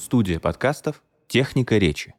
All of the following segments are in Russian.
Студия подкастов «Техника речи».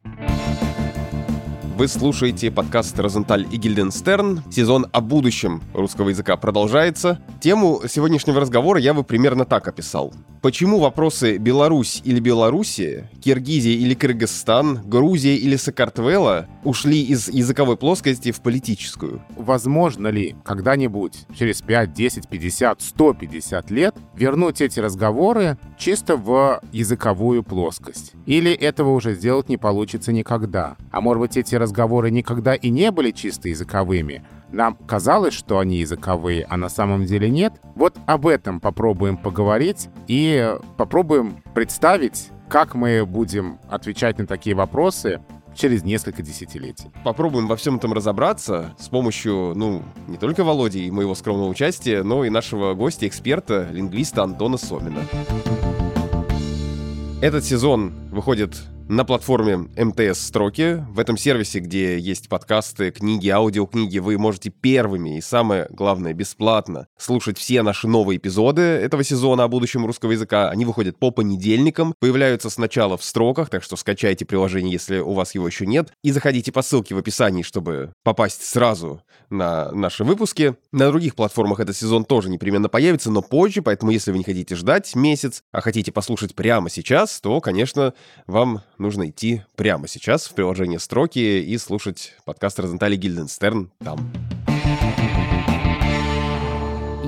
Вы слушаете подкаст «Розенталь и Гильденстерн». Сезон о будущем русского языка продолжается. Тему сегодняшнего разговора я бы примерно так описал. Почему вопросы Беларусь или Белоруссия, Киргизия или Кыргызстан, Грузия или Сакартвела ушли из языковой плоскости в политическую? Возможно ли когда-нибудь, через 5, 10, 50, 150 лет, вернуть эти разговоры чисто в языковую плоскость? Или этого уже сделать не получится никогда? А может быть, эти разговоры никогда и не были чисто языковыми, нам казалось, что они языковые, а на самом деле нет. Вот об этом попробуем поговорить и попробуем представить, как мы будем отвечать на такие вопросы через несколько десятилетий. Попробуем во всем этом разобраться с помощью, ну, не только Володи и моего скромного участия, но и нашего гостя, эксперта, лингвиста Антона Сомина. Этот сезон выходит на платформе МТС Строки. В этом сервисе, где есть подкасты, книги, аудиокниги, вы можете первыми и, самое главное, бесплатно слушать все наши новые эпизоды этого сезона о будущем русского языка. Они выходят по понедельникам, появляются сначала в строках, так что скачайте приложение, если у вас его еще нет, и заходите по ссылке в описании, чтобы попасть сразу на наши выпуски. На других платформах этот сезон тоже непременно появится, но позже, поэтому если вы не хотите ждать месяц, а хотите послушать прямо сейчас, то, конечно, вам нужно идти прямо сейчас в приложение «Строки» и слушать подкаст Розентали Гильденстерн там.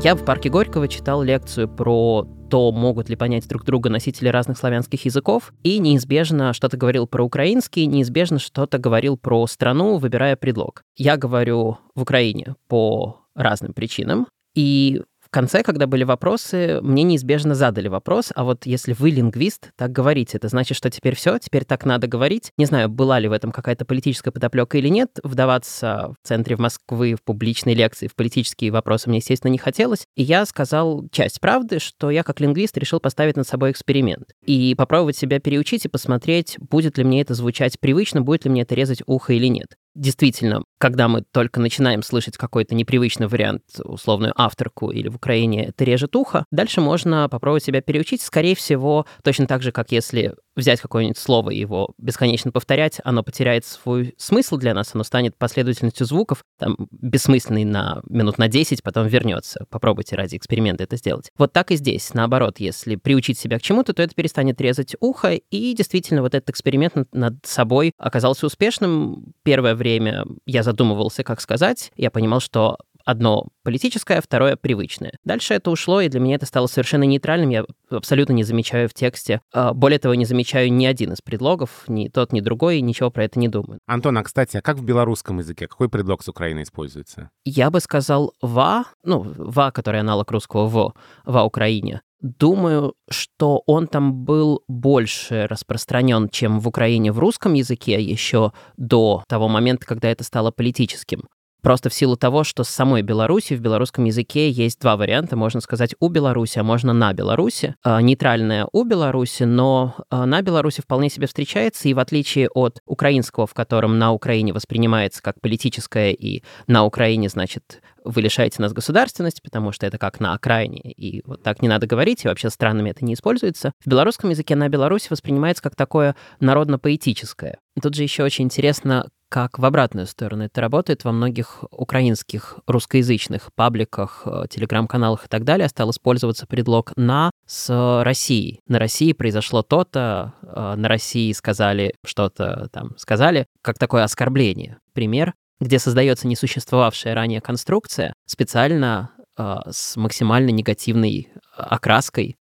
Я в парке Горького читал лекцию про то, могут ли понять друг друга носители разных славянских языков, и неизбежно что-то говорил про украинский, неизбежно что-то говорил про страну, выбирая предлог. Я говорю в Украине по разным причинам, и конце, когда были вопросы, мне неизбежно задали вопрос, а вот если вы лингвист, так говорите, это значит, что теперь все, теперь так надо говорить. Не знаю, была ли в этом какая-то политическая подоплека или нет, вдаваться в центре в Москвы в публичной лекции, в политические вопросы мне, естественно, не хотелось. И я сказал часть правды, что я как лингвист решил поставить над собой эксперимент и попробовать себя переучить и посмотреть, будет ли мне это звучать привычно, будет ли мне это резать ухо или нет действительно, когда мы только начинаем слышать какой-то непривычный вариант, условную авторку или в Украине это режет ухо, дальше можно попробовать себя переучить. Скорее всего, точно так же, как если взять какое-нибудь слово и его бесконечно повторять, оно потеряет свой смысл для нас, оно станет последовательностью звуков, там, бессмысленный на минут на 10, потом вернется. Попробуйте ради эксперимента это сделать. Вот так и здесь. Наоборот, если приучить себя к чему-то, то это перестанет резать ухо, и действительно вот этот эксперимент над, собой оказался успешным. Первое время я задумывался, как сказать. Я понимал, что одно политическое, второе привычное. Дальше это ушло, и для меня это стало совершенно нейтральным. Я абсолютно не замечаю в тексте. А, более того, не замечаю ни один из предлогов, ни тот, ни другой, ничего про это не думаю. Антон, а кстати, а как в белорусском языке? Какой предлог с Украины используется? Я бы сказал «ва», ну, «ва», который аналог русского «во», «ва Украине». Думаю, что он там был больше распространен, чем в Украине в русском языке еще до того момента, когда это стало политическим. Просто в силу того, что с самой Беларуси в белорусском языке есть два варианта. Можно сказать «у Беларуси», а можно «на Беларуси». А, нейтральное «у Беларуси», но а, «на Беларуси» вполне себе встречается, и в отличие от украинского, в котором «на Украине» воспринимается как политическое, и «на Украине» значит вы лишаете нас государственности, потому что это как на окраине, и вот так не надо говорить, и вообще странами это не используется. В белорусском языке на Беларуси воспринимается как такое народно-поэтическое. Тут же еще очень интересно, как в обратную сторону это работает во многих украинских русскоязычных пабликах, э, телеграм-каналах и так далее стал использоваться предлог «на» с Россией. На России произошло то-то, э, на России сказали что-то там, сказали, как такое оскорбление. Пример, где создается несуществовавшая ранее конструкция специально э, с максимально негативной окраской.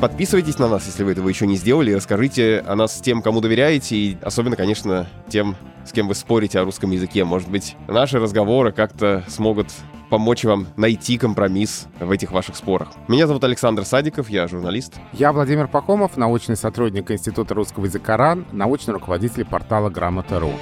Подписывайтесь на нас, если вы этого еще не сделали, и расскажите о нас тем, кому доверяете, и особенно, конечно, тем, с кем вы спорите о русском языке. Может быть, наши разговоры как-то смогут помочь вам найти компромисс в этих ваших спорах. Меня зовут Александр Садиков, я журналист. Я Владимир Пахомов, научный сотрудник Института русского языка РАН, научный руководитель портала Грамота.ру.